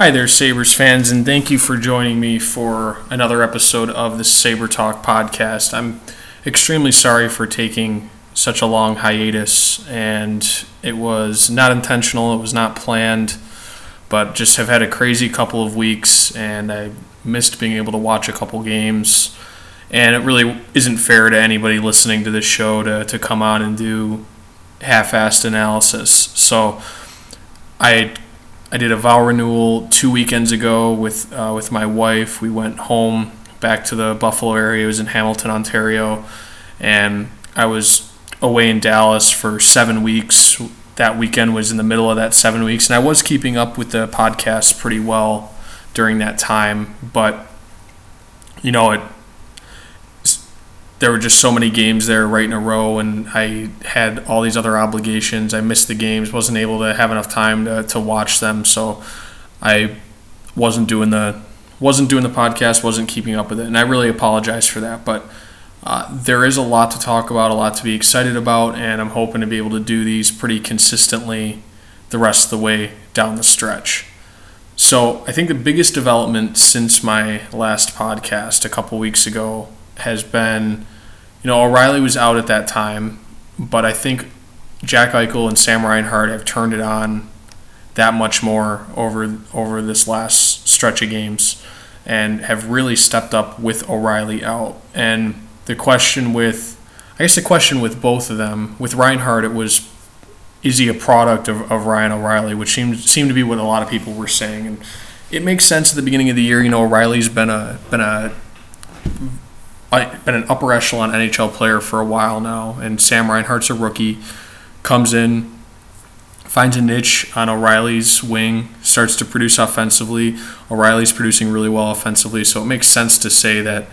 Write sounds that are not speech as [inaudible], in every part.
Hi there, Sabres fans, and thank you for joining me for another episode of the Sabre Talk podcast. I'm extremely sorry for taking such a long hiatus, and it was not intentional, it was not planned, but just have had a crazy couple of weeks, and I missed being able to watch a couple games. And it really isn't fair to anybody listening to this show to, to come on and do half assed analysis. So I I did a vow renewal two weekends ago with uh, with my wife. We went home back to the Buffalo area. It was in Hamilton, Ontario, and I was away in Dallas for seven weeks. That weekend was in the middle of that seven weeks, and I was keeping up with the podcast pretty well during that time. But you know, it there were just so many games there right in a row, and I had all these other obligations. I missed the games, wasn't able to have enough time to, to watch them, so I wasn't doing the wasn't doing the podcast, wasn't keeping up with it, and I really apologize for that. But uh, there is a lot to talk about, a lot to be excited about, and I'm hoping to be able to do these pretty consistently the rest of the way down the stretch. So I think the biggest development since my last podcast a couple weeks ago has been, you know, O'Reilly was out at that time, but I think Jack Eichel and Sam Reinhart have turned it on that much more over over this last stretch of games and have really stepped up with O'Reilly out. And the question with I guess the question with both of them, with Reinhart it was is he a product of, of Ryan O'Reilly, which seemed seemed to be what a lot of people were saying. And it makes sense at the beginning of the year, you know, O'Reilly's been a been a been an upper echelon NHL player for a while now, and Sam Reinhart's a rookie. Comes in, finds a niche on O'Reilly's wing, starts to produce offensively. O'Reilly's producing really well offensively, so it makes sense to say that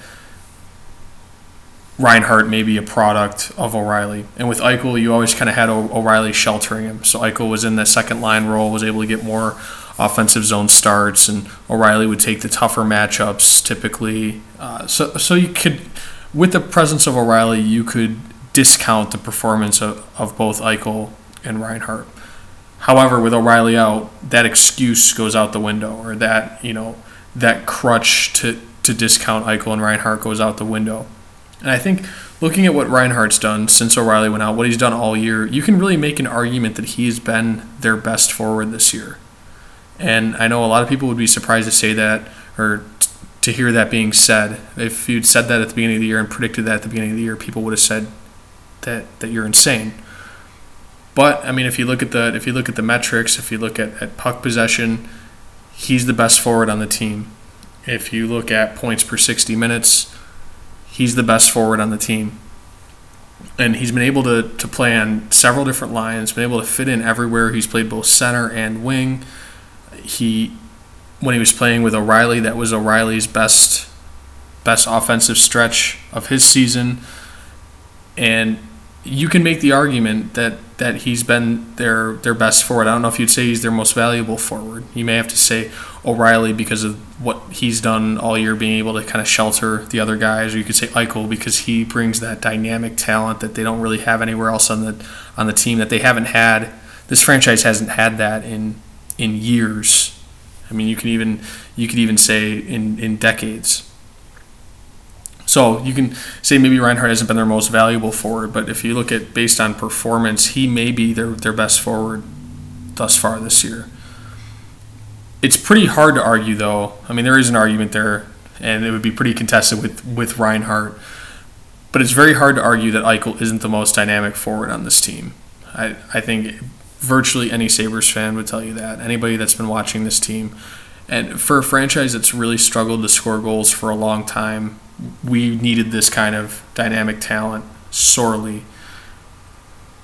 Reinhart may be a product of O'Reilly. And with Eichel, you always kind of had O'Reilly sheltering him. So Eichel was in the second line role, was able to get more offensive zone starts, and O'Reilly would take the tougher matchups typically. Uh, so, so you could, with the presence of O'Reilly, you could discount the performance of, of both Eichel and Reinhart. However, with O'Reilly out, that excuse goes out the window, or that you know that crutch to to discount Eichel and Reinhart goes out the window. And I think looking at what Reinhart's done since O'Reilly went out, what he's done all year, you can really make an argument that he's been their best forward this year. And I know a lot of people would be surprised to say that or to hear that being said. If you'd said that at the beginning of the year and predicted that at the beginning of the year, people would have said that that you're insane. But I mean, if you look at the if you look at the metrics, if you look at, at puck possession, he's the best forward on the team. If you look at points per 60 minutes, he's the best forward on the team. And he's been able to, to play on several different lines, been able to fit in everywhere. He's played both center and wing he when he was playing with O'Reilly, that was O'Reilly's best best offensive stretch of his season. And you can make the argument that that he's been their their best forward. I don't know if you'd say he's their most valuable forward. You may have to say O'Reilly because of what he's done all year, being able to kind of shelter the other guys, or you could say Eichel because he brings that dynamic talent that they don't really have anywhere else on the on the team that they haven't had. This franchise hasn't had that in in years. I mean, you can even you could even say in in decades. So you can say maybe Reinhart hasn't been their most valuable forward, but if you look at based on performance, he may be their their best forward thus far this year. It's pretty hard to argue, though. I mean, there is an argument there, and it would be pretty contested with with Reinhart. But it's very hard to argue that Eichel isn't the most dynamic forward on this team. I, I think virtually any Sabres fan would tell you that. Anybody that's been watching this team. And for a franchise that's really struggled to score goals for a long time, we needed this kind of dynamic talent sorely.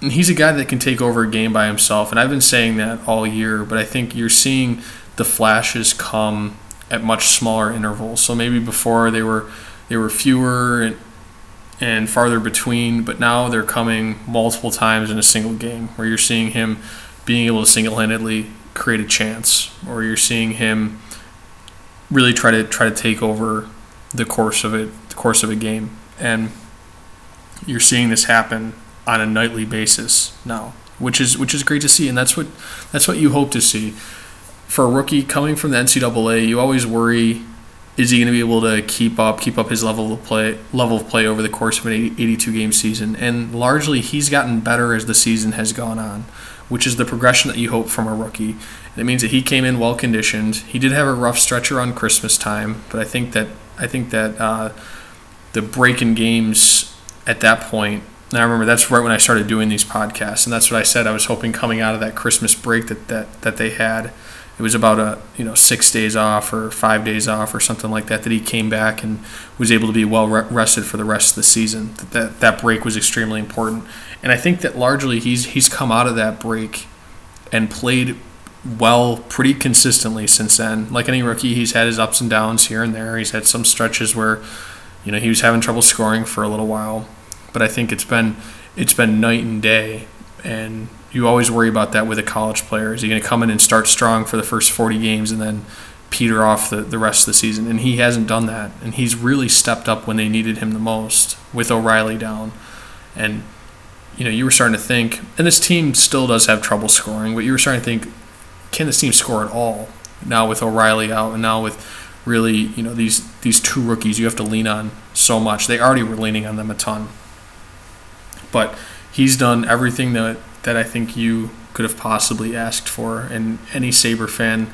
And he's a guy that can take over a game by himself. And I've been saying that all year, but I think you're seeing the flashes come at much smaller intervals. So maybe before they were they were fewer and and farther between, but now they're coming multiple times in a single game where you're seeing him being able to single handedly create a chance, or you're seeing him really try to try to take over the course of it, the course of a game, and you're seeing this happen on a nightly basis now, which is which is great to see, and that's what that's what you hope to see. for a rookie coming from the NCAA, you always worry is he going to be able to keep up keep up his level of play level of play over the course of an 82 game season? And largely he's gotten better as the season has gone on which is the progression that you hope from a rookie. And it means that he came in well conditioned he did have a rough stretch around christmas time but i think that i think that uh, the break in games at that point and I remember that's right when I started doing these podcasts, and that's what I said. I was hoping coming out of that Christmas break that, that, that they had, it was about a you know six days off or five days off or something like that that he came back and was able to be well rested for the rest of the season. That, that that break was extremely important, and I think that largely he's he's come out of that break and played well pretty consistently since then. Like any rookie, he's had his ups and downs here and there. He's had some stretches where you know he was having trouble scoring for a little while, but I think it's been it's been night and day and you always worry about that with a college player. Is he going to come in and start strong for the first 40 games and then peter off the, the rest of the season? And he hasn't done that. And he's really stepped up when they needed him the most with O'Reilly down. And, you know, you were starting to think, and this team still does have trouble scoring, but you were starting to think, can this team score at all? Now with O'Reilly out and now with really, you know, these, these two rookies you have to lean on so much. They already were leaning on them a ton. But he's done everything that that I think you could have possibly asked for. And any Sabre fan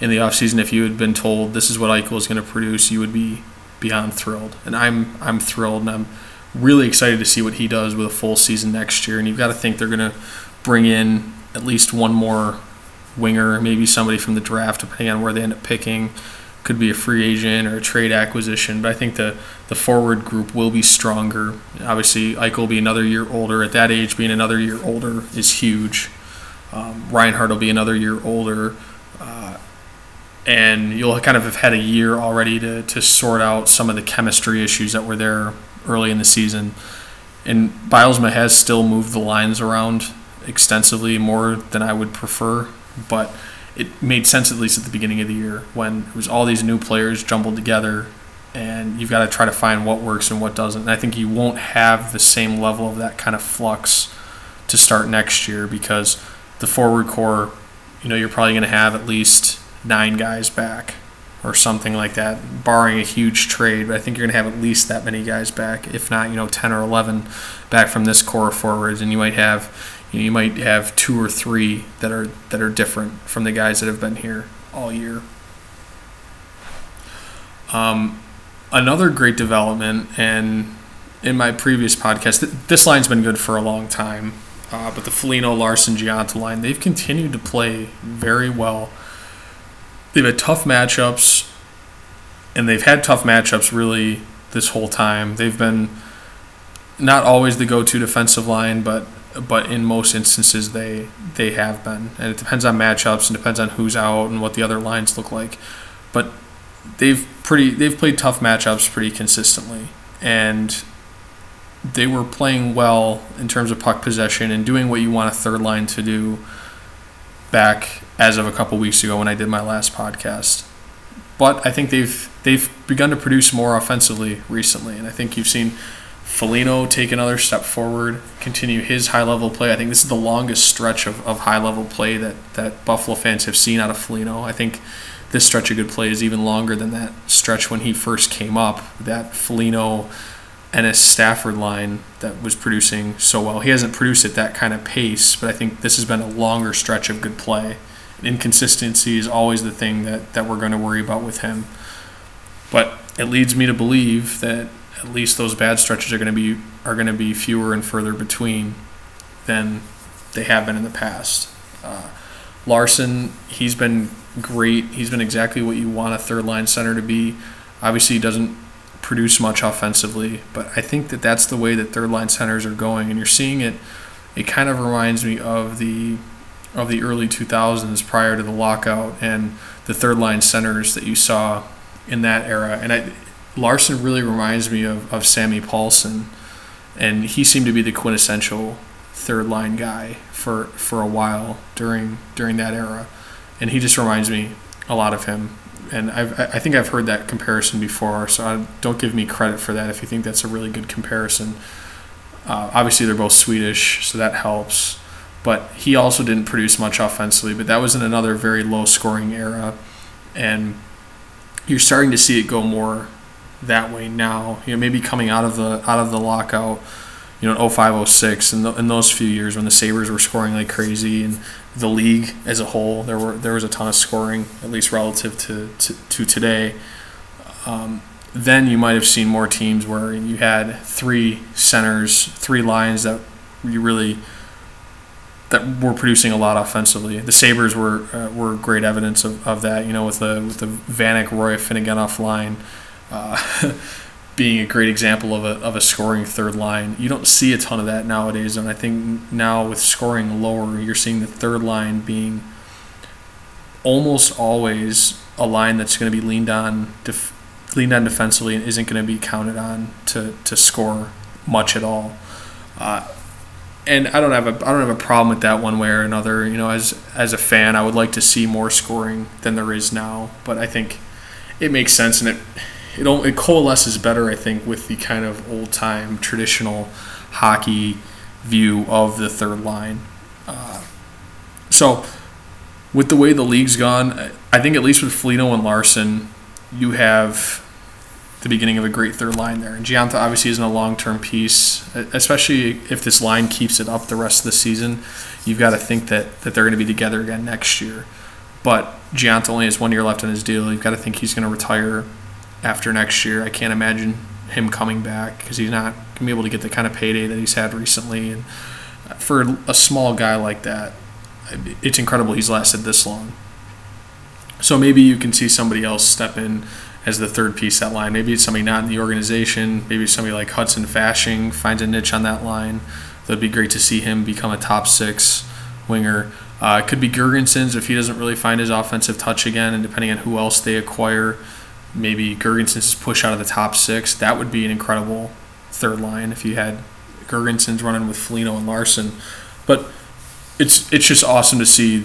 in the offseason, if you had been told this is what Eichel is going to produce, you would be beyond thrilled. And I'm I'm thrilled, and I'm really excited to see what he does with a full season next year. And you've got to think they're going to bring in at least one more winger, maybe somebody from the draft, depending on where they end up picking could be a free agent or a trade acquisition. But I think the, the forward group will be stronger. Obviously, Eichel will be another year older. At that age, being another year older is huge. Um, Reinhart will be another year older. Uh, and you'll kind of have had a year already to, to sort out some of the chemistry issues that were there early in the season. And Bylsma has still moved the lines around extensively more than I would prefer. But it made sense at least at the beginning of the year when it was all these new players jumbled together and you've got to try to find what works and what doesn't. And I think you won't have the same level of that kind of flux to start next year because the forward core, you know, you're probably going to have at least nine guys back or something like that, barring a huge trade. But I think you're going to have at least that many guys back, if not, you know, 10 or 11 back from this core forwards. And you might have you, know, you might have two or three that are that are different from the guys that have been here all year. Um, another great development, and in my previous podcast, th- this line's been good for a long time, uh, but the Foligno Larsson Gionta line, they've continued to play very well. They've had tough matchups, and they've had tough matchups really this whole time. They've been not always the go to defensive line, but but in most instances they they have been, and it depends on matchups and depends on who's out and what the other lines look like. But they've pretty they've played tough matchups pretty consistently, and they were playing well in terms of puck possession and doing what you want a third line to do. Back as of a couple weeks ago when I did my last podcast, but I think they've they've begun to produce more offensively recently, and I think you've seen Foligno take another step forward, continue his high level play. I think this is the longest stretch of, of high level play that, that Buffalo fans have seen out of Foligno. I think this stretch of good play is even longer than that stretch when he first came up. That Foligno Ennis Stafford line that was producing so well. He hasn't produced at that kind of pace, but I think this has been a longer stretch of good play. Inconsistency is always the thing that, that we're going to worry about with him. But it leads me to believe that at least those bad stretches are going to be are going to be fewer and further between than they have been in the past. Uh, Larsson, he's been great. He's been exactly what you want a third line center to be. Obviously, he doesn't produce much offensively, but I think that that's the way that third line centers are going, and you're seeing it. It kind of reminds me of the of the early 2000s prior to the lockout and the third line centers that you saw in that era. And I, Larsson really reminds me of, of Sammy Pahlsson, and he seemed to be the quintessential third line guy for, for a while during during that era, and he just reminds me a lot of him. And I've, I think I've heard that comparison before, so I, don't give me credit for that if you think that's a really good comparison. Uh, obviously, they're both Swedish, so that helps. but he also didn't produce much offensively. But that was in another very low scoring era, and you're starting to see it go more that way now. You know, maybe coming out of the out of the lockout, you know, 05, 06, and in those few years when the Sabres were scoring like crazy, and the league as a whole, there were there was a ton of scoring, at least relative to to, to today. Um, then you might have seen more teams where you had three centers, three lines that you really that were producing a lot offensively. The Sabres were uh, were great evidence of, of that. You know, with the with the Vanek Roy Afinogenov line uh, [laughs] being a great example of a of a scoring third line. You don't see a ton of that nowadays, and I think now with scoring lower, you're seeing the third line being almost always a line that's going to be leaned on def- leaned on defensively and isn't going to be counted on to to score much at all. Uh, and I don't have a I don't have a problem with that one way or another. You know, as as a fan, I would like to see more scoring than there is now, but I think it makes sense and it it it coalesces better, I think, with the kind of old time traditional hockey view of the third line. Uh, so, with the way the league's gone, I think at least with Foligno and Larsson, you have the beginning of a great third line there. And Gionta obviously isn't a long term piece, especially if this line keeps it up the rest of the season. You've got to think that, that they're going to be together again next year. But Gionta only has one year left on his deal. You've got to think he's going to retire after next year. I can't imagine him coming back because he's not going to be able to get the kind of payday that he's had recently. And for a small guy like that, it's incredible he's lasted this long. So maybe you can see somebody else step in as the third piece that line. Maybe it's somebody not in the organization. Maybe somebody like Hudson Fasching finds a niche on that line. That'd be great to see him become a top six winger. Uh, it could be Girgensons if he doesn't really find his offensive touch again, and depending on who else they acquire, maybe Girgensons push out of the top six. That would be an incredible third line if you had Girgensons running with Foligno and Larsson. But it's it's just awesome to see.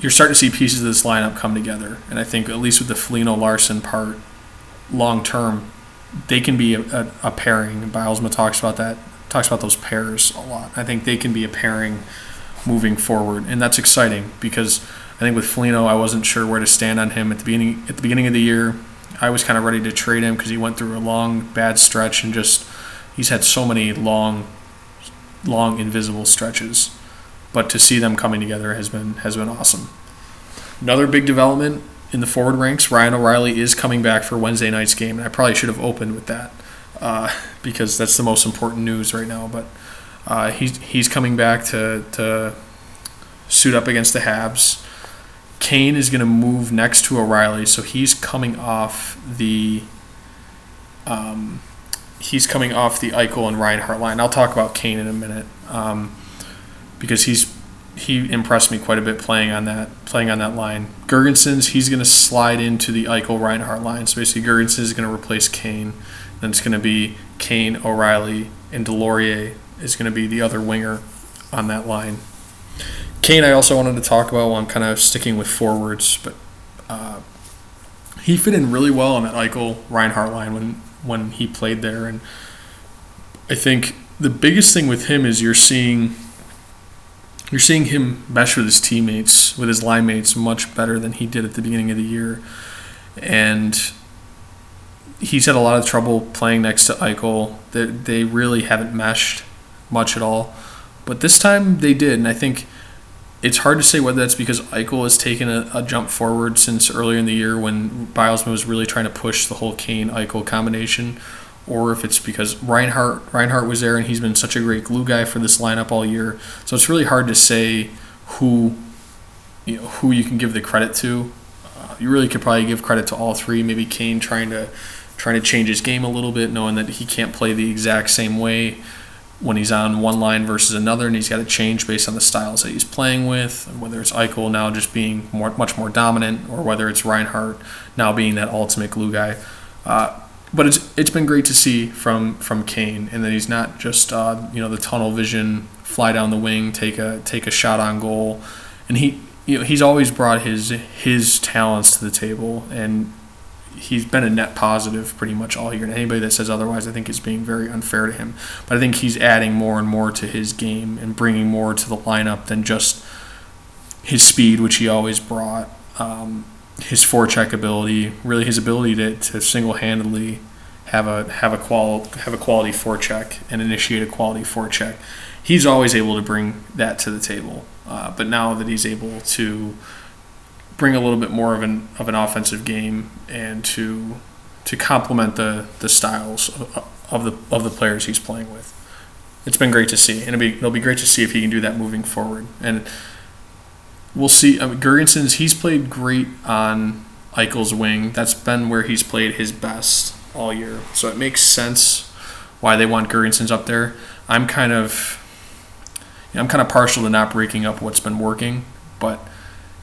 You're starting to see pieces of this lineup come together, and I think at least with the Foligno Larsson part, long term, they can be a, a, a pairing. Bylsma talks about that. Talks about those pairs a lot. I think they can be a pairing moving forward, and that's exciting because I think with Foligno, I wasn't sure where to stand on him at the beginning. At the beginning of the year, I was kind of ready to trade him because he went through a long bad stretch and just he's had so many long, long invisible stretches. But to see them coming together has been has been awesome. Another big development in the forward ranks, Ryan O'Reilly is coming back for Wednesday night's game, and I probably should have opened with that uh, [laughs] because that's the most important news right now. But uh, he's he's coming back to to suit up against the Habs. Kane is going to move next to O'Reilly, so he's coming off the um, he's coming off the Eichel and Reinhart line. I'll talk about Kane in a minute um, because he's he impressed me quite a bit playing on that playing on that line. Girgensons he's going to slide into the Eichel Reinhart line. So basically, Girgensons is going to replace Kane. Then it's going to be Kane, O'Reilly, and Deslauriers is going to be the other winger on that line. Kane, I also wanted to talk about while I'm kind of sticking with forwards, but uh, he fit in really well on that Eichel Reinhart line when when he played there, and I think the biggest thing with him is you're seeing you're seeing him mesh with his teammates, with his line mates, much better than he did at the beginning of the year, and he's had a lot of trouble playing next to Eichel. They, they really haven't meshed much at all, but this time they did, and I think it's hard to say whether that's because Eichel has taken a, a, jump forward since earlier in the year when Bylsma was really trying to push the whole Kane Eichel combination, or if it's because Reinhart Reinhart was there and he's been such a great glue guy for this lineup all year. So it's really hard to say who you know who you can give the credit to. Uh, you really could probably give credit to all three. Maybe Kane trying to trying to change his game a little bit, knowing that he can't play the exact same way when he's on one line versus another, and he's got to change based on the styles that he's playing with, whether it's Eichel now just being more, much more dominant, or whether it's Reinhart now being that ultimate glue guy. Uh, but it's it's been great to see from from Kane, and that he's not just uh, you know the tunnel vision, fly down the wing, take a take a shot on goal, and he you know he's always brought his his talents to the table, and he's been a net positive pretty much all year. And anybody that says otherwise, I think is being very unfair to him. But I think he's adding more and more to his game and bringing more to the lineup than just his speed, which he always brought. Um, his forecheck ability, really his ability to, to single handedly have a have a qual have a quality forecheck and initiate a quality forecheck. He's always able to bring that to the table. Uh, but now that he's able to bring a little bit more of an of an offensive game and to to complement the the styles of, the of the players he's playing with. It's been great to see, and it'll be it'll be great to see if he can do that moving forward. And we'll see. I mean, Girgensons he's played great on Eichel's wing. That's been where he's played his best all year. So it makes sense why they want Girgensons up there. I'm kind of you know, I'm kind of partial to not breaking up what's been working, but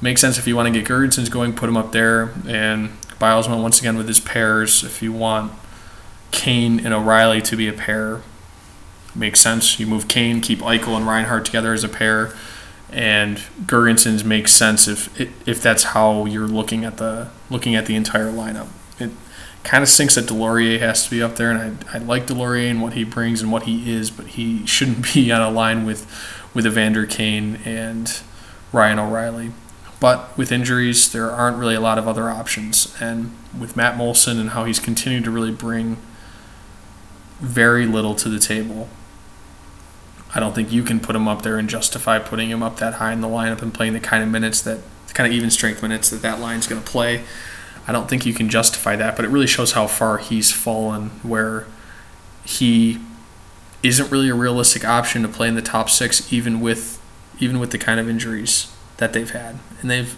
makes sense if you want to get Girgensons going, put him up there, and Bylsma once again with his pairs. If you want Kane and O'Reilly to be a pair, makes sense. You move Kane, keep Eichel and Reinhart together as a pair, and Girgensons makes sense if if that's how you're looking at the looking at the entire lineup. It kind of stinks that Deslauriers has to be up there, and I, I like Deslauriers and what he brings and what he is, but he [laughs] shouldn't be on a line with with Evander Kane and Ryan O'Reilly. But with injuries, there aren't really a lot of other options. And with Matt Moulson and how he's continued to really bring very little to the table, I don't think you can put him up there and justify putting him up that high in the lineup and playing the kind of minutes that, kind of even strength minutes that that line's going to play. I don't think you can justify that, but it really shows how far he's fallen, where he isn't really a realistic option to play in the top six, even with even with the kind of injuries that they've had, and they've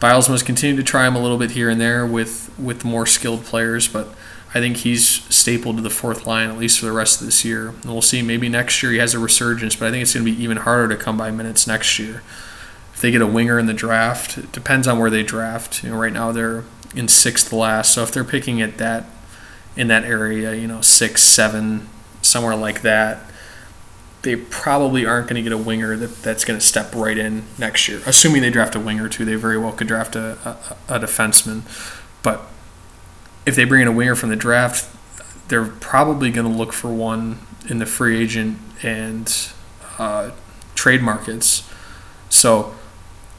Bylsma continue to try him a little bit here and there with with more skilled players, but I think he's stapled to the fourth line at least for the rest of this year. And we'll see. Maybe next year he has a resurgence, but I think it's going to be even harder to come by minutes next year. If they get a winger in the draft, it depends on where they draft. You know, right now they're in sixth last, so if they're picking at that in that area, you know, six, seven, somewhere like that they probably aren't going to get a winger that, that's going to step right in next year. Assuming they draft a winger too, they very well could draft a, a, a defenseman. But if they bring in a winger from the draft, they're probably going to look for one in the free agent and uh, trade markets. So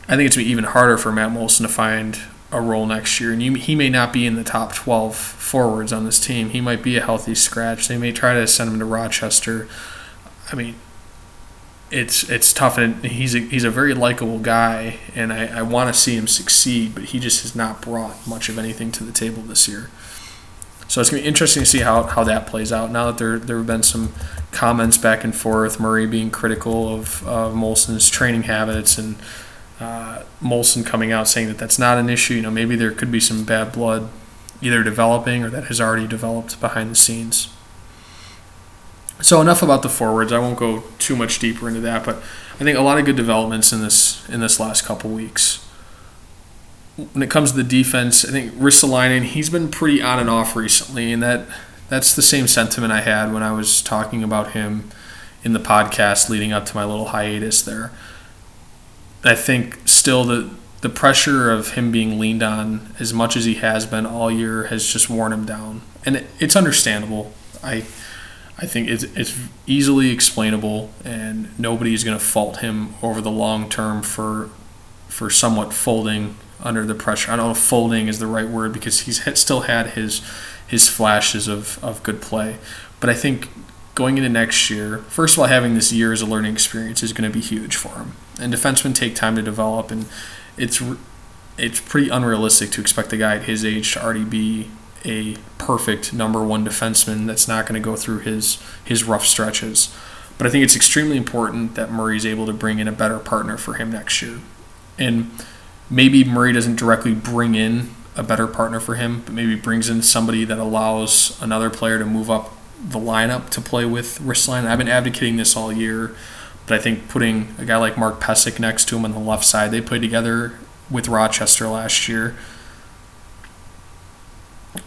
I think it's going to be even harder for Matt Moulson to find a role next year. And you, he may not be in the top 12 forwards on this team. He might be a healthy scratch. They may try to send him to Rochester I mean, it's it's tough, and he's a, he's a very likable guy, and I, I want to see him succeed, but he just has not brought much of anything to the table this year. So it's gonna be interesting to see how, how that plays out. Now that there there have been some comments back and forth, Murray being critical of of Moulson's training habits, and uh, Moulson coming out saying that that's not an issue. You know, maybe there could be some bad blood either developing or that has already developed behind the scenes. So enough about the forwards. I won't go too much deeper into that, but I think a lot of good developments in this in this last couple weeks. When it comes to the defense, I think Ristolainen, he's been pretty on and off recently, and that that's the same sentiment I had when I was talking about him in the podcast leading up to my little hiatus there. I think still the the pressure of him being leaned on as much as he has been all year has just worn him down, and it, it's understandable. I I think it's, it's easily explainable, and nobody is going to fault him over the long term for for somewhat folding under the pressure. I don't know if folding is the right word because he's still had his his flashes of, of good play, but I think going into next year, first of all, having this year as a learning experience is going to be huge for him. And defensemen take time to develop, and it's it's pretty unrealistic to expect a guy at his age to already be a perfect number one defenseman that's not going to go through his his rough stretches. But I think it's extremely important that Murray's able to bring in a better partner for him next year. And maybe Murray doesn't directly bring in a better partner for him, but maybe brings in somebody that allows another player to move up the lineup to play with Ristolainen. I've been advocating this all year, but I think putting a guy like Mark Pysyk next to him on the left side, they played together with Rochester last year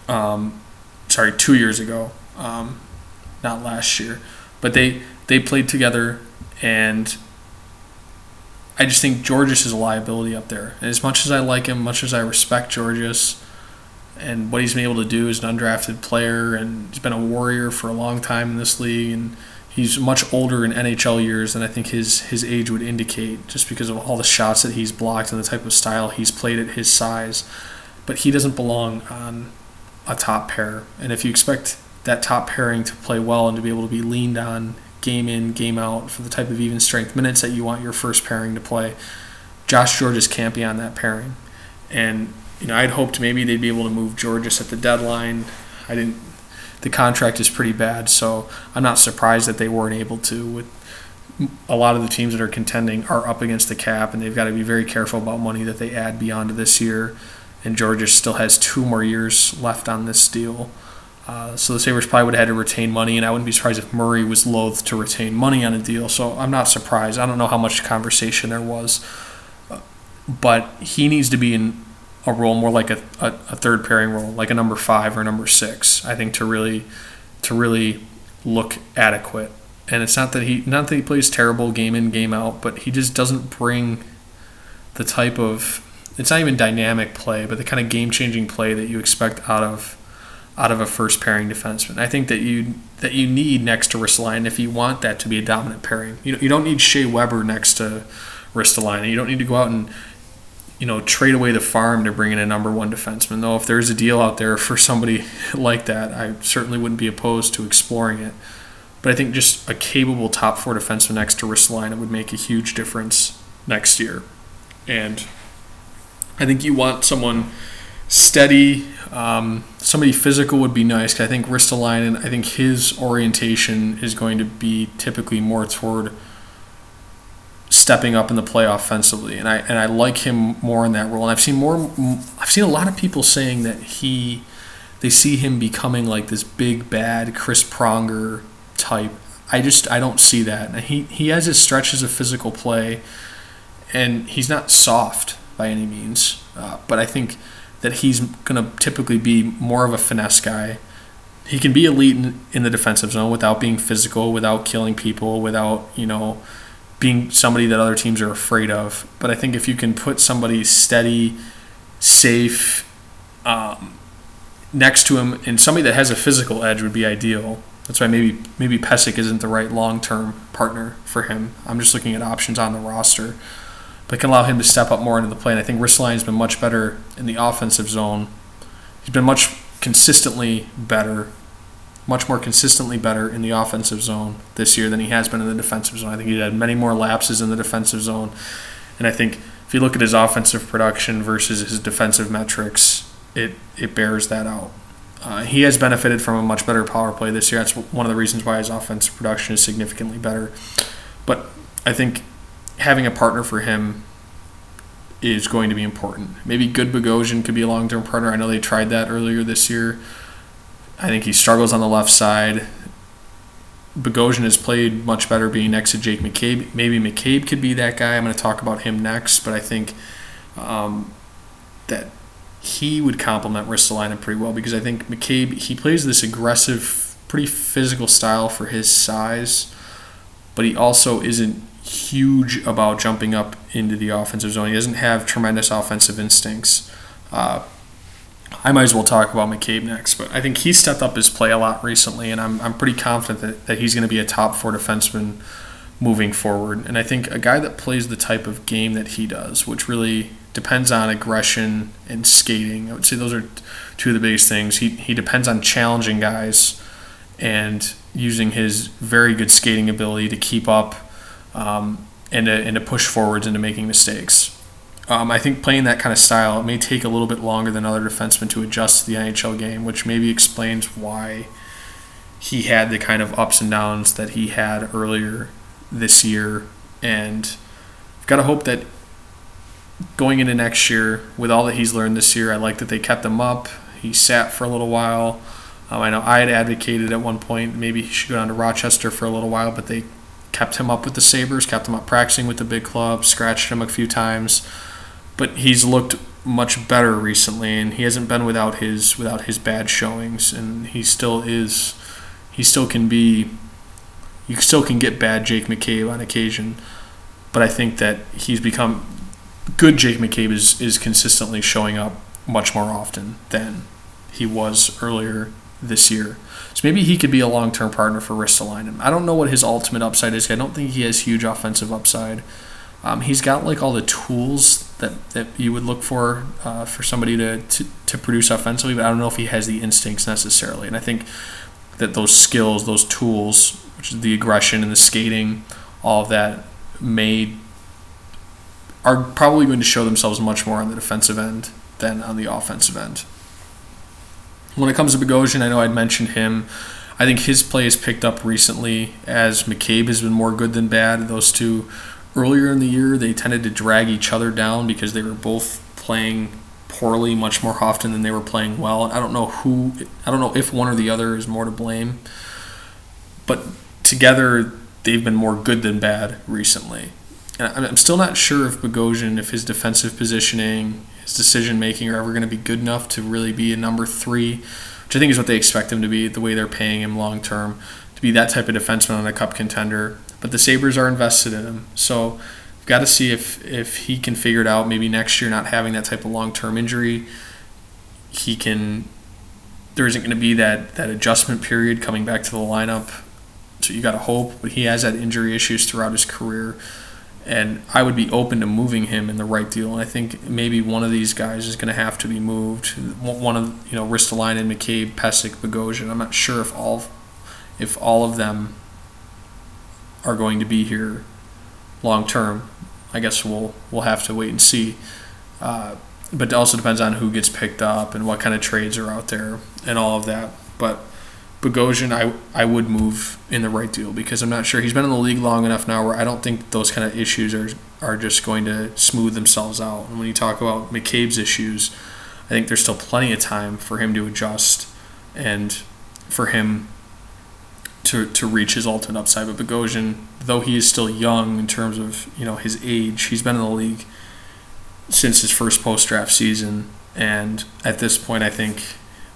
um, sorry, two years ago, um, not last year, but they they played together, and I just think Gorges is a liability up there. And as much as I like him, much as I respect Gorges, and what he's been able to do as an undrafted player, and he's been a warrior for a long time in this league, and he's much older in NHL years than I think his his age would indicate, just because of all the shots that he's blocked and the type of style he's played at his size. But he doesn't belong on a top pair, and if you expect that top pairing to play well and to be able to be leaned on game in, game out for the type of even strength minutes that you want your first pairing to play, Josh Gorges can't be on that pairing. And you know, I'd hoped maybe they'd be able to move Gorges at the deadline. I didn't. The contract is pretty bad, so I'm not surprised that they weren't able to. With a lot of the teams that are contending are up against the cap, and they've got to be very careful about money that they add beyond this year. And Gorges still has two more years left on this deal. Uh, so the Sabres probably would have had to retain money, and I wouldn't be surprised if Murray was loath to retain money on a deal. So I'm not surprised. I don't know how much conversation there was, uh, but he needs to be in a role more like a, a, a, third pairing role, like a number five or number six. I think to really to really look adequate. And it's not that he not that he plays terrible game in game out, but he just doesn't bring the type of it's not even dynamic play, but the kind of game changing play that you expect out of out of a first pairing defenseman. I think that you that you need next to Ristolainen if you want that to be a dominant pairing. You you don't need Shea Weber next to Ristolainen. You don't need to go out and you know trade away the farm to bring in a number one defenseman. Though if there's a deal out there for somebody [laughs] like that, I certainly wouldn't be opposed to exploring it. But I think just a capable top four defenseman next to Ristolainen would make a huge difference next year. And I think you want someone steady. Um, somebody physical would be nice. I think Ristolainen, I think his orientation is going to be typically more toward stepping up in the play offensively, and I and I like him more in that role. And I've seen more. I've seen a lot of people saying that he, they see him becoming like this big bad Chris Pronger type. I just I don't see that. He he has his stretches of physical play, and he's not soft by any means. Uh, but I think that he's going to typically be more of a finesse guy. He can be elite in, in, the defensive zone without being physical, without killing people, without, you know, being somebody that other teams are afraid of. But I think if you can put somebody steady, safe, um, next to him, and somebody that has a physical edge would be ideal. That's why maybe maybe Pysyk isn't the right long term partner for him. I'm just looking at options on the roster but can allow him to step up more into the play. And I think Ristolainen's been much better in the offensive zone. He's been much consistently better, much more consistently better in the offensive zone this year than he has been in the defensive zone. I think he had many more lapses in the defensive zone. And I think if you look at his offensive production versus his defensive metrics, it, it bears that out. Uh, he has benefited from a much better power play this year. That's one of the reasons why his offensive production is significantly better. But I think having a partner for him is going to be important. Maybe Good Bogosian could be a long term partner. I know they tried that earlier this year. I think he struggles on the left side. Bogosian has played much better being next to Jake McCabe. Maybe McCabe could be that guy. I'm going to talk about him next, but I think um, that he would complement Ristolainen pretty well because I think McCabe he plays this aggressive, pretty physical style for his size, but he also isn't huge about jumping up into the offensive zone. He doesn't have tremendous offensive instincts. Uh, I might as well talk about McCabe next, but I think he stepped up his play a lot recently, and I'm, I'm pretty confident that, that he's going to be a top four defenseman moving forward. And I think a guy that plays the type of game that he does, which really depends on aggression and skating, I would say those are two of the biggest things. He, he depends on challenging guys and using his very good skating ability to keep up um, and, to, and to push forwards into making mistakes. Um, I think playing that kind of style, it may take a little bit longer than other defensemen to adjust to the NHL game, which maybe explains why he had the kind of ups and downs that he had earlier this year. And I've got to hope that going into next year, with all that he's learned this year, I like that they kept him up. He sat for a little while. Um, I know I had advocated at one point maybe he should go down to Rochester for a little while, but they kept him up with the Sabres, kept him up practicing with the big club, scratched him a few times. But he's looked much better recently, and he hasn't been without his without his bad showings, and he still is. He still can be. You still can get bad Jake McCabe on occasion, but I think that he's become good. Jake McCabe is is consistently showing up much more often than he was earlier this year. So maybe he could be a long term partner for Ristolainen. I don't know what his ultimate upside is. I don't think he has huge offensive upside. Um, he's got like all the tools that, that you would look for uh, for somebody to, to, to produce offensively, but I don't know if he has the instincts necessarily. And I think that those skills, those tools, which is the aggression and the skating, all of that may are probably going to show themselves much more on the defensive end than on the offensive end. When it comes to Bogosian, I know I'd mentioned him. I think his play has picked up recently as McCabe has been more good than bad. Those two earlier in the year, they tended to drag each other down because they were both playing poorly much more often than they were playing well. I don't know who, I don't know if one or the other is more to blame, but together they've been more good than bad recently. And I'm still not sure if Bogosian, if his defensive positioning, his decision making are ever going to be good enough to really be a number three, which I think is what they expect him to be, the way they're paying him long term, to be that type of defenseman on a cup contender. But the Sabres are invested in him. So we've got to see if, if he can figure it out. Maybe next year, not having that type of long term injury, he can. There isn't going to be that, that adjustment period coming back to the lineup. So you got to hope. But he has had injury issues throughout his career and I would be open to moving him in the right deal. And I think maybe one of these guys is going to have to be moved. One of you know Ristolainen McCabe, Pysyk, Bogosian. I'm not sure if all if all of them are going to be here long term. I guess we'll we'll have to wait and see. Uh, but it also depends on who gets picked up and what kind of trades are out there and all of that. But Bogosian, I I would move in the right deal because I'm not sure he's been in the league long enough now where I don't think those kind of issues are are just going to smooth themselves out. And when you talk about McCabe's issues, I think there's still plenty of time for him to adjust and for him to to reach his ultimate upside. But Bogosian, though he is still young in terms of you know his age, he's been in the league since his first post draft season, and at this point, I think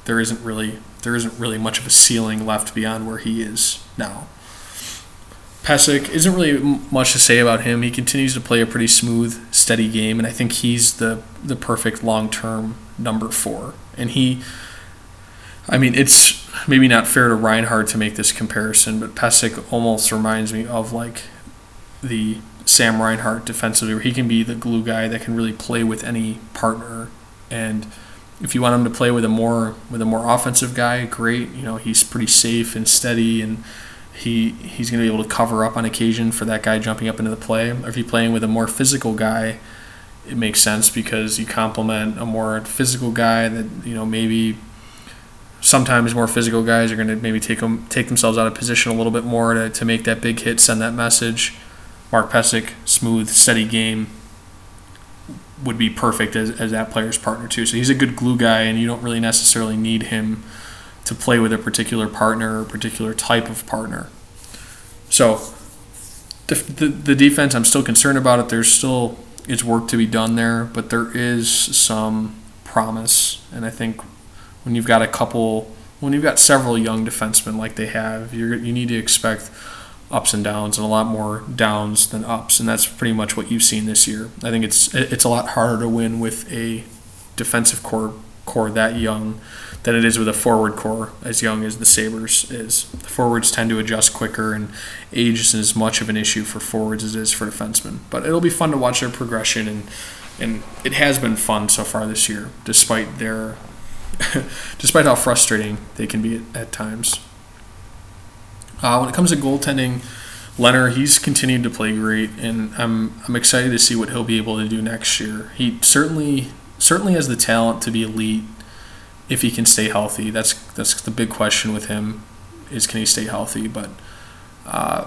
there isn't really there isn't really much of a ceiling left beyond where he is now. Pysyk isn't really much to say about him. He continues to play a pretty smooth, steady game, and I think he's the the perfect long term number four. And he, I mean, it's maybe not fair to Reinhart to make this comparison, but Pysyk almost reminds me of like the Sam Reinhart defensively, where he can be the glue guy that can really play with any partner and if you want him to play with a more with a more offensive guy, great. You know, he's pretty safe and steady, and he he's going to be able to cover up on occasion for that guy jumping up into the play. Or if you're playing with a more physical guy, it makes sense because you complement a more physical guy that you know maybe sometimes more physical guys are going to maybe take them take themselves out of position a little bit more to, to make that big hit, send that message. Mark Pysyk, smooth, steady game, would be perfect as, as that player's partner too. So he's a good glue guy, and you don't really necessarily need him to play with a particular partner or particular type of partner. So the, the, the defense, I'm still concerned about it. There's still it's work to be done there, but there is some promise, and I think when you've got a couple, when you've got several young defensemen like they have, you you need to expect ups and downs and a lot more downs than ups and that's pretty much what you've seen this year. I think it's it's a lot harder to win with a defensive core core that young than it is with a forward core as young as the Sabres is. The forwards tend to adjust quicker and age isn't as much of an issue for forwards as it is for defensemen. But it'll be fun to watch their progression and and it has been fun so far this year, despite their [laughs] despite how frustrating they can be at, at times. Uh, when it comes to goaltending, Lehner, he's continued to play great, and I'm I'm excited to see what he'll be able to do next year. He certainly certainly has the talent to be elite if he can stay healthy. That's that's the big question with him is can he stay healthy? But uh,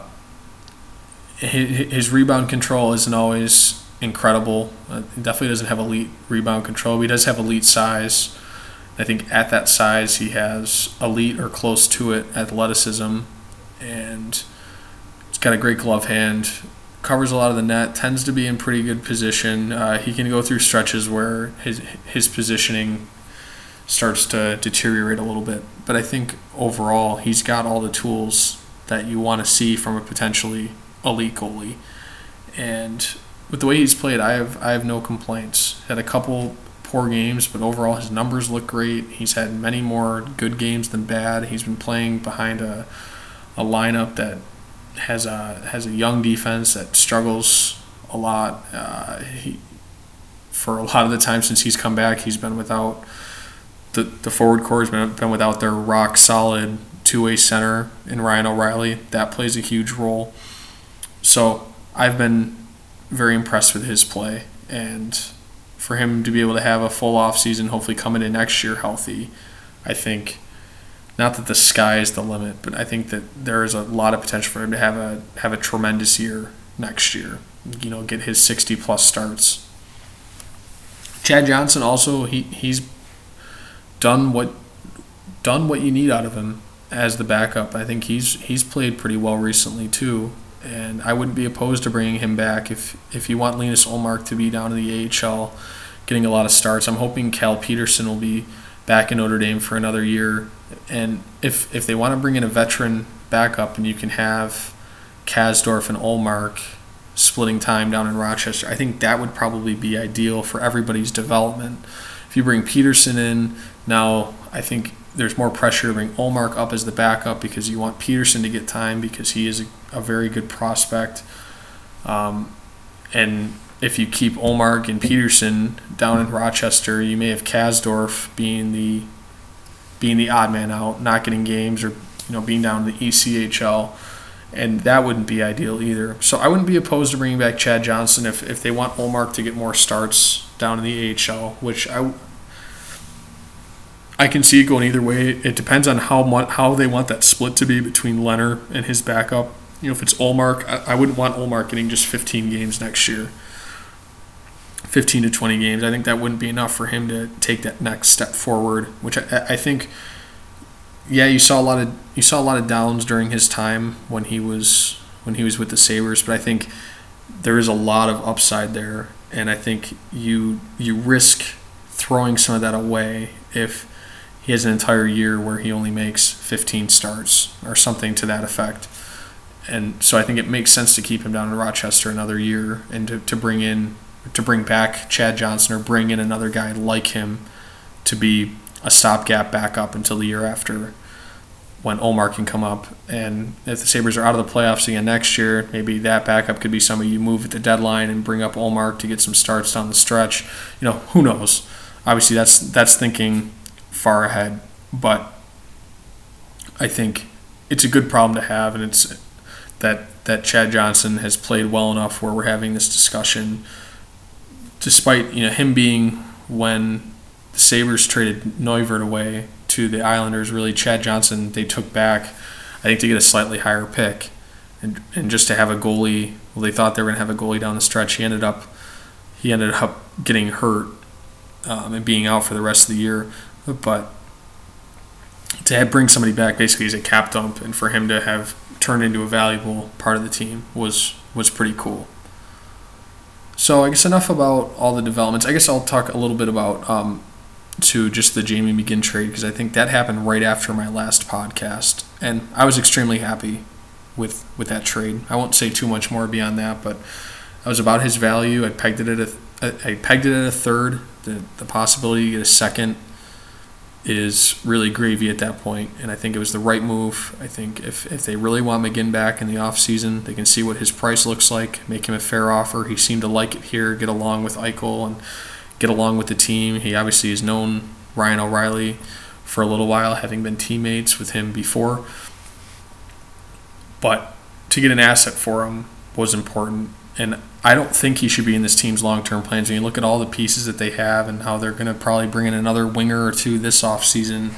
his, his rebound control isn't always incredible. Uh, he definitely doesn't have elite rebound control. But he does have elite size. I think at that size he has elite or close to it athleticism and he's got a great glove hand. Covers a lot of the net. Tends to be in pretty good position. Uh, he can go through stretches where his his positioning starts to deteriorate a little bit. But I think overall he's got all the tools that you want to see from a potentially elite goalie. And with the way he's played, I have I have no complaints. Had a couple poor games, but overall his numbers look great. He's had many more good games than bad. He's been playing behind a, a lineup that has a has a young defense that struggles a lot. Uh, he, for a lot of the time since he's come back, he's been without the the forward core has been, been without their rock solid two way center in Ryan O'Reilly. That plays a huge role. So I've been very impressed with his play, and for him to be able to have a full off season, hopefully coming in next year healthy, I think. Not that the sky is the limit, but I think that there is a lot of potential for him to have a have a tremendous year next year. You know, get his sixty plus starts. Chad Johnson also he he's done what done what you need out of him as the backup. I think he's he's played pretty well recently too, and I wouldn't be opposed to bringing him back if if you want Linus Ullmark to be down in the AHL, getting a lot of starts. I'm hoping Cal Petersen will be back in Notre Dame for another year, and if if they want to bring in a veteran backup and you can have Kasdorf and Ullmark splitting time down in Rochester, I think that would probably be ideal for everybody's development. If you bring Petersen in now, I think there's more pressure to bring Ullmark up as the backup because you want Petersen to get time because he is a, a very good prospect. Um, and if you keep Ullmark and Petersen down in Rochester, you may have Kasdorf being the being the odd man out, not getting games or you know being down in the ECHL, and that wouldn't be ideal either. So I wouldn't be opposed to bringing back Chad Johnson if, if they want Ullmark to get more starts down in the AHL, which I I can see it going either way. It depends on how much, how they want that split to be between Lehner and his backup. You know, if it's Ullmark, I, I wouldn't want Ullmark getting just 15 games next year. 15 to 20 games. I think that wouldn't be enough for him to take that next step forward, which I, I think yeah, you saw a lot of you saw a lot of downs during his time when he was when he was with the Sabres, but I think there is a lot of upside there and I think you you risk throwing some of that away if he has an entire year where he only makes 15 starts or something to that effect. And so I think it makes sense to keep him down in Rochester another year and to, to bring in to bring back Chad Johnson or bring in another guy like him to be a stopgap backup until the year after when Ullmark can come up. And if the Sabres are out of the playoffs again next year, maybe that backup could be somebody you move at the deadline and bring up Ullmark to get some starts down the stretch. You know, who knows? Obviously, that's that's thinking far ahead, but I think it's a good problem to have, and it's that that Chad Johnson has played well enough where we're having this discussion, despite you know him being when the Sabres traded Neuvirth away to the Islanders. Really, Chad Johnson they took back, I think, to get a slightly higher pick, and and just to have a goalie. Well, they thought they were going to have a goalie down the stretch. He ended up he ended up getting hurt um, and being out for the rest of the year. But to bring somebody back basically as a cap dump and for him to have turned into a valuable part of the team was was pretty cool. So I guess enough about all the developments. I guess I'll talk a little bit about um, to just the Jamie McGinn trade because I think that happened right after my last podcast, and I was extremely happy with with that trade. I won't say too much more beyond that, but I was about his value. I pegged it at a I pegged it at a third. The the possibility to get a second is really gravy at that point, and I think it was the right move. I think if, if they really want McGinn back in the offseason, they can see what his price looks like, make him a fair offer. He seemed to like it here, get along with Eichel, and get along with the team. He obviously has known Ryan O'Reilly for a little while, having been teammates with him before. But to get an asset for him was important, and I don't think he should be in this team's long term plans. When you look at all the pieces that they have and how they're going to probably bring in another winger or two this offseason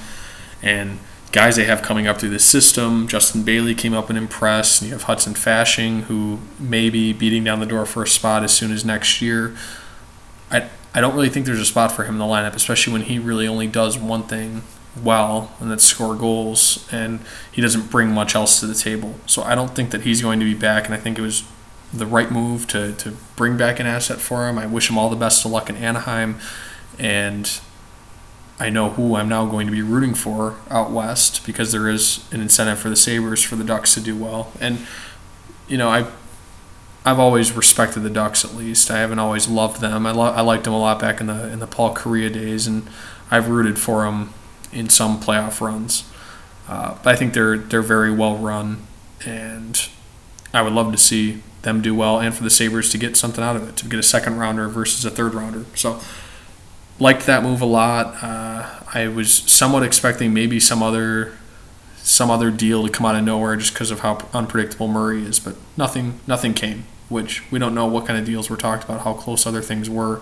and guys they have coming up through the system. Justin Bailey came up and impressed. And you have Hudson Fasching, who may be beating down the door for a spot as soon as next year. I, I don't really think there's a spot for him in the lineup, especially when he really only does one thing well, and that's score goals, and he doesn't bring much else to the table. So I don't think that he's going to be back, and I think it was the right move to, to bring back an asset for him. I wish him all the best of luck in Anaheim, and I know who I'm now going to be rooting for out west because there is an incentive for the Sabres for the Ducks to do well. And you know, I I've always respected the Ducks at least. I haven't always loved them. I, lo- I liked them a lot back in the in the Paul Kariya days, and I've rooted for them in some playoff runs. Uh, but I think they're they're very well run, and I would love to see them do well, and for the Sabres to get something out of it, to get a second rounder versus a third rounder. So liked that move a lot. Uh, I was somewhat expecting maybe some other some other deal to come out of nowhere just because of how unpredictable Murray is, but nothing nothing came. Which we don't know what kind of deals were talked about, how close other things were.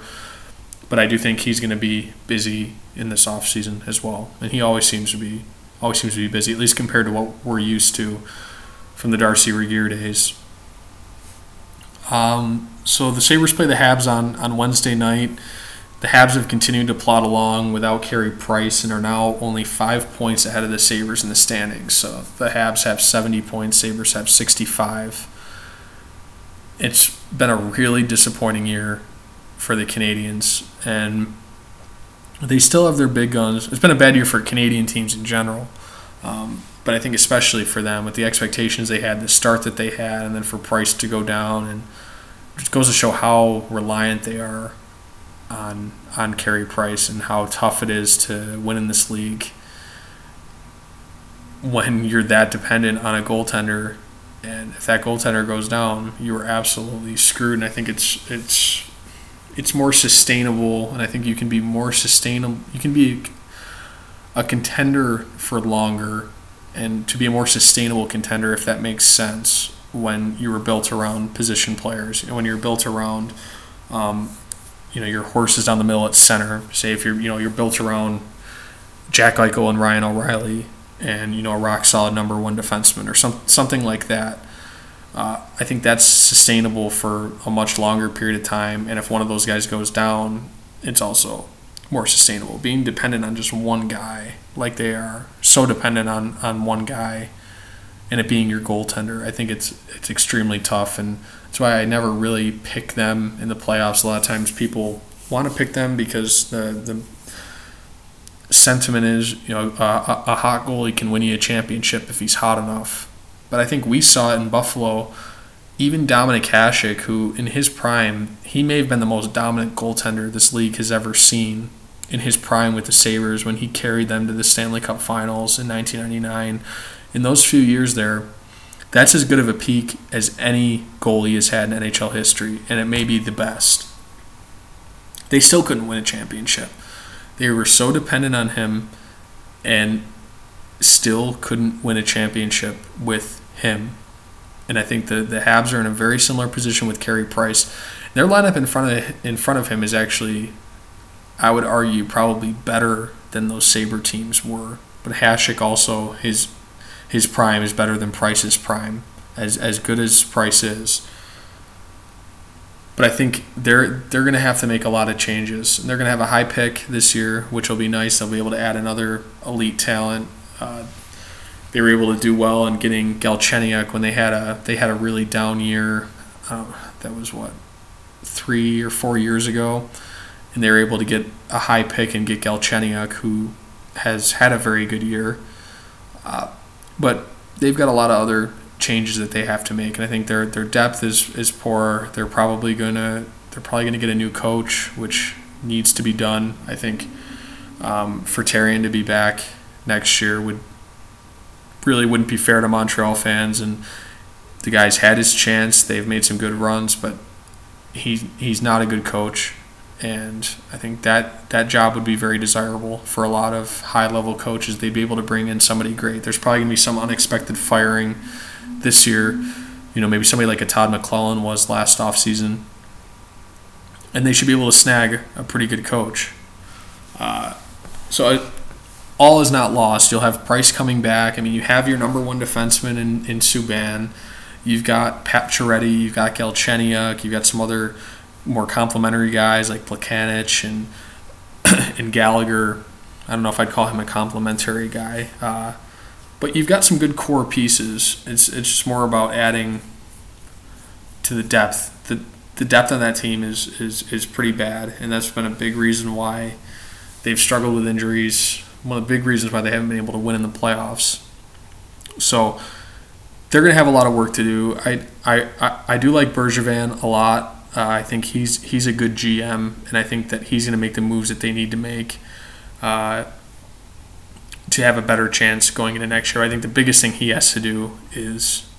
But I do think he's going to be busy in this offseason as well, and he always seems to be always seems to be busy, at least compared to what we're used to from the Darcy Regier days. Um, so the Sabres play the Habs on, on Wednesday night. The Habs have continued to plod along without Carey Price and are now only five points ahead of the Sabres in the standings. So the Habs have 70 points, Sabres have 65. It's been a really disappointing year for the Canadiens, and they still have their big guns. It's been a bad year for Canadian teams in general, um, but I think especially for them with the expectations they had, the start that they had, and then for Price to go down, and it just goes to show how reliant they are on on Carey Price and how tough it is to win in this league when you're that dependent on a goaltender. And if that goaltender goes down, you are absolutely screwed. And I think it's it's it's more sustainable, and I think you can be more sustainable. You can be a contender for longer, and to be a more sustainable contender, if that makes sense, when you were built around position players. You know, when you're built around um, you know your horses down the middle at center. Say if you're you know you're built around Jack Eichel and Ryan O'Reilly, and you know a rock solid number one defenseman or some something like that. Uh, I think that's sustainable for a much longer period of time. And if one of those guys goes down, it's also more sustainable. Being dependent on just one guy, like they are, so dependent on, on one guy, and it being your goaltender, I think it's it's extremely tough. And that's why I never really pick them in the playoffs. A lot of times people want to pick them because the, the sentiment is, you know, a, a hot goalie can win you a championship if he's hot enough. But I think we saw it in Buffalo. Even Dominik Hasek, who in his prime, he may have been the most dominant goaltender this league has ever seen in his prime with the Sabres when he carried them to the Stanley Cup finals in 1999. In those few years there, that's as good of a peak as any goalie has had in NHL history, and it may be the best. They still couldn't win a championship. They were so dependent on him and still couldn't win a championship with him. And I think the, the Habs are in a very similar position with Carey Price. Their lineup in front of in front of him is actually, I would argue, probably better than those Sabre teams were. But Hasek also his his prime is better than Price's prime, as as good as Price is. But I think they're they're going to have to make a lot of changes. They're going to have a high pick this year, which will be nice. They'll be able to add another elite talent. Uh, they were able to do well in getting Galchenyuk when they had a they had a really down year. Uh, that was what three or four years ago, and they were able to get a high pick and get Galchenyuk, who has had a very good year. Uh, but they've got a lot of other changes that they have to make, and I think their their depth is is poor. They're probably gonna they're probably gonna get a new coach, which needs to be done. I think um, for Therrien to be back next year would really wouldn't be fair to Montreal fans. And the guy's had his chance. They've made some good runs, but he he's not a good coach and I think that that job would be very desirable for a lot of high level coaches. They'd be able to bring in somebody great. There's probably gonna be some unexpected firing this year. You know, maybe somebody like a Todd McLellan was last offseason. And they should be able to snag a pretty good coach. Uh, so it, all is not lost. You'll have Price coming back. I mean, you have your number one defenseman in, in Subban. You've got Pacioretty. You've got Galchenyuk. You've got some other more complimentary guys like Plekanec and [clears throat] and Gallagher. I don't know if I'd call him a complimentary guy, uh, but you've got some good core pieces. It's it's just more about adding to the depth. the The depth on that team is is is pretty bad, and that's been a big reason why they've struggled with injuries. One of the big reasons why they haven't been able to win in the playoffs. So they're going to have a lot of work to do. I I, I, I do like Bergevin a lot. Uh, I think he's he's a good GM, and I think that he's going to make the moves that they need to make uh, to have a better chance going into next year. I think the biggest thing he has to do is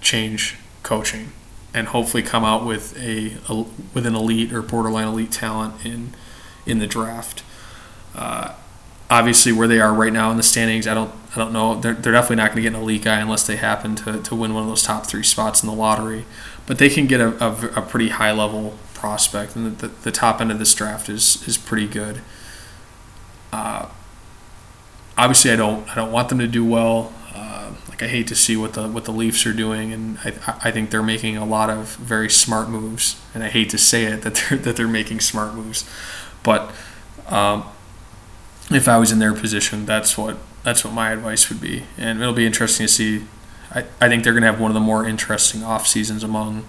change coaching and hopefully come out with a, a with an elite or borderline elite talent in in the draft. Uh, obviously, where they are right now in the standings, I don't I don't know. They're, they're definitely not going to get an elite guy unless they happen to, to win one of those top three spots in the lottery. But they can get a, a, a pretty high level prospect, and the, the, the, top end of this draft is is pretty good. Uh, obviously, I don't I don't want them to do well. Uh, like I hate to see what the what the Leafs are doing, and I, I think they're making a lot of very smart moves. And I hate to say it that they're that they're making smart moves, but um, if I was in their position, that's what that's what my advice would be. And it'll be interesting to see. I, I think they're going to have one of the more interesting off seasons among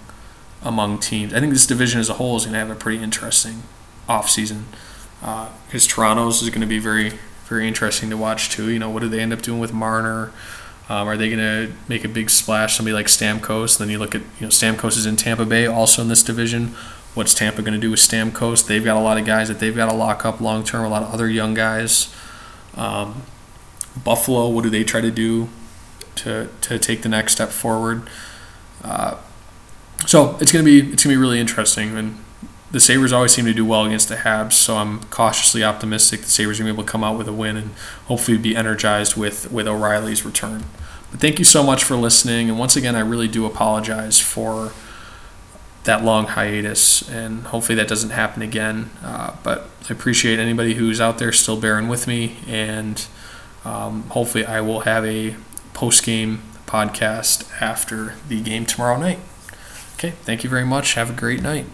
among teams. I think this division as a whole is going to have a pretty interesting off season because uh, Toronto's is going to be very very interesting to watch too. You know, what do they end up doing with Marner? Um, are they going to make a big splash? Somebody like Stamkos. Then you look at you know Stamkos is in Tampa Bay, also in this division. What's Tampa going to do with Stamkos? They've got a lot of guys that they've got to lock up long term. A lot of other young guys. Um, Buffalo, what do they try to do to to take the next step forward? Uh, so it's gonna be it's gonna be really interesting, and the Sabres always seem to do well against the Habs. So I'm cautiously optimistic the Sabres are gonna be able to come out with a win and hopefully be energized with with O'Reilly's return. But thank you so much for listening, and once again, I really do apologize for that long hiatus, and hopefully that doesn't happen again. Uh, but I appreciate anybody who's out there still bearing with me, and um, hopefully I will have a post game podcast after the game tomorrow night. Okay, thank you very much. Have a great night.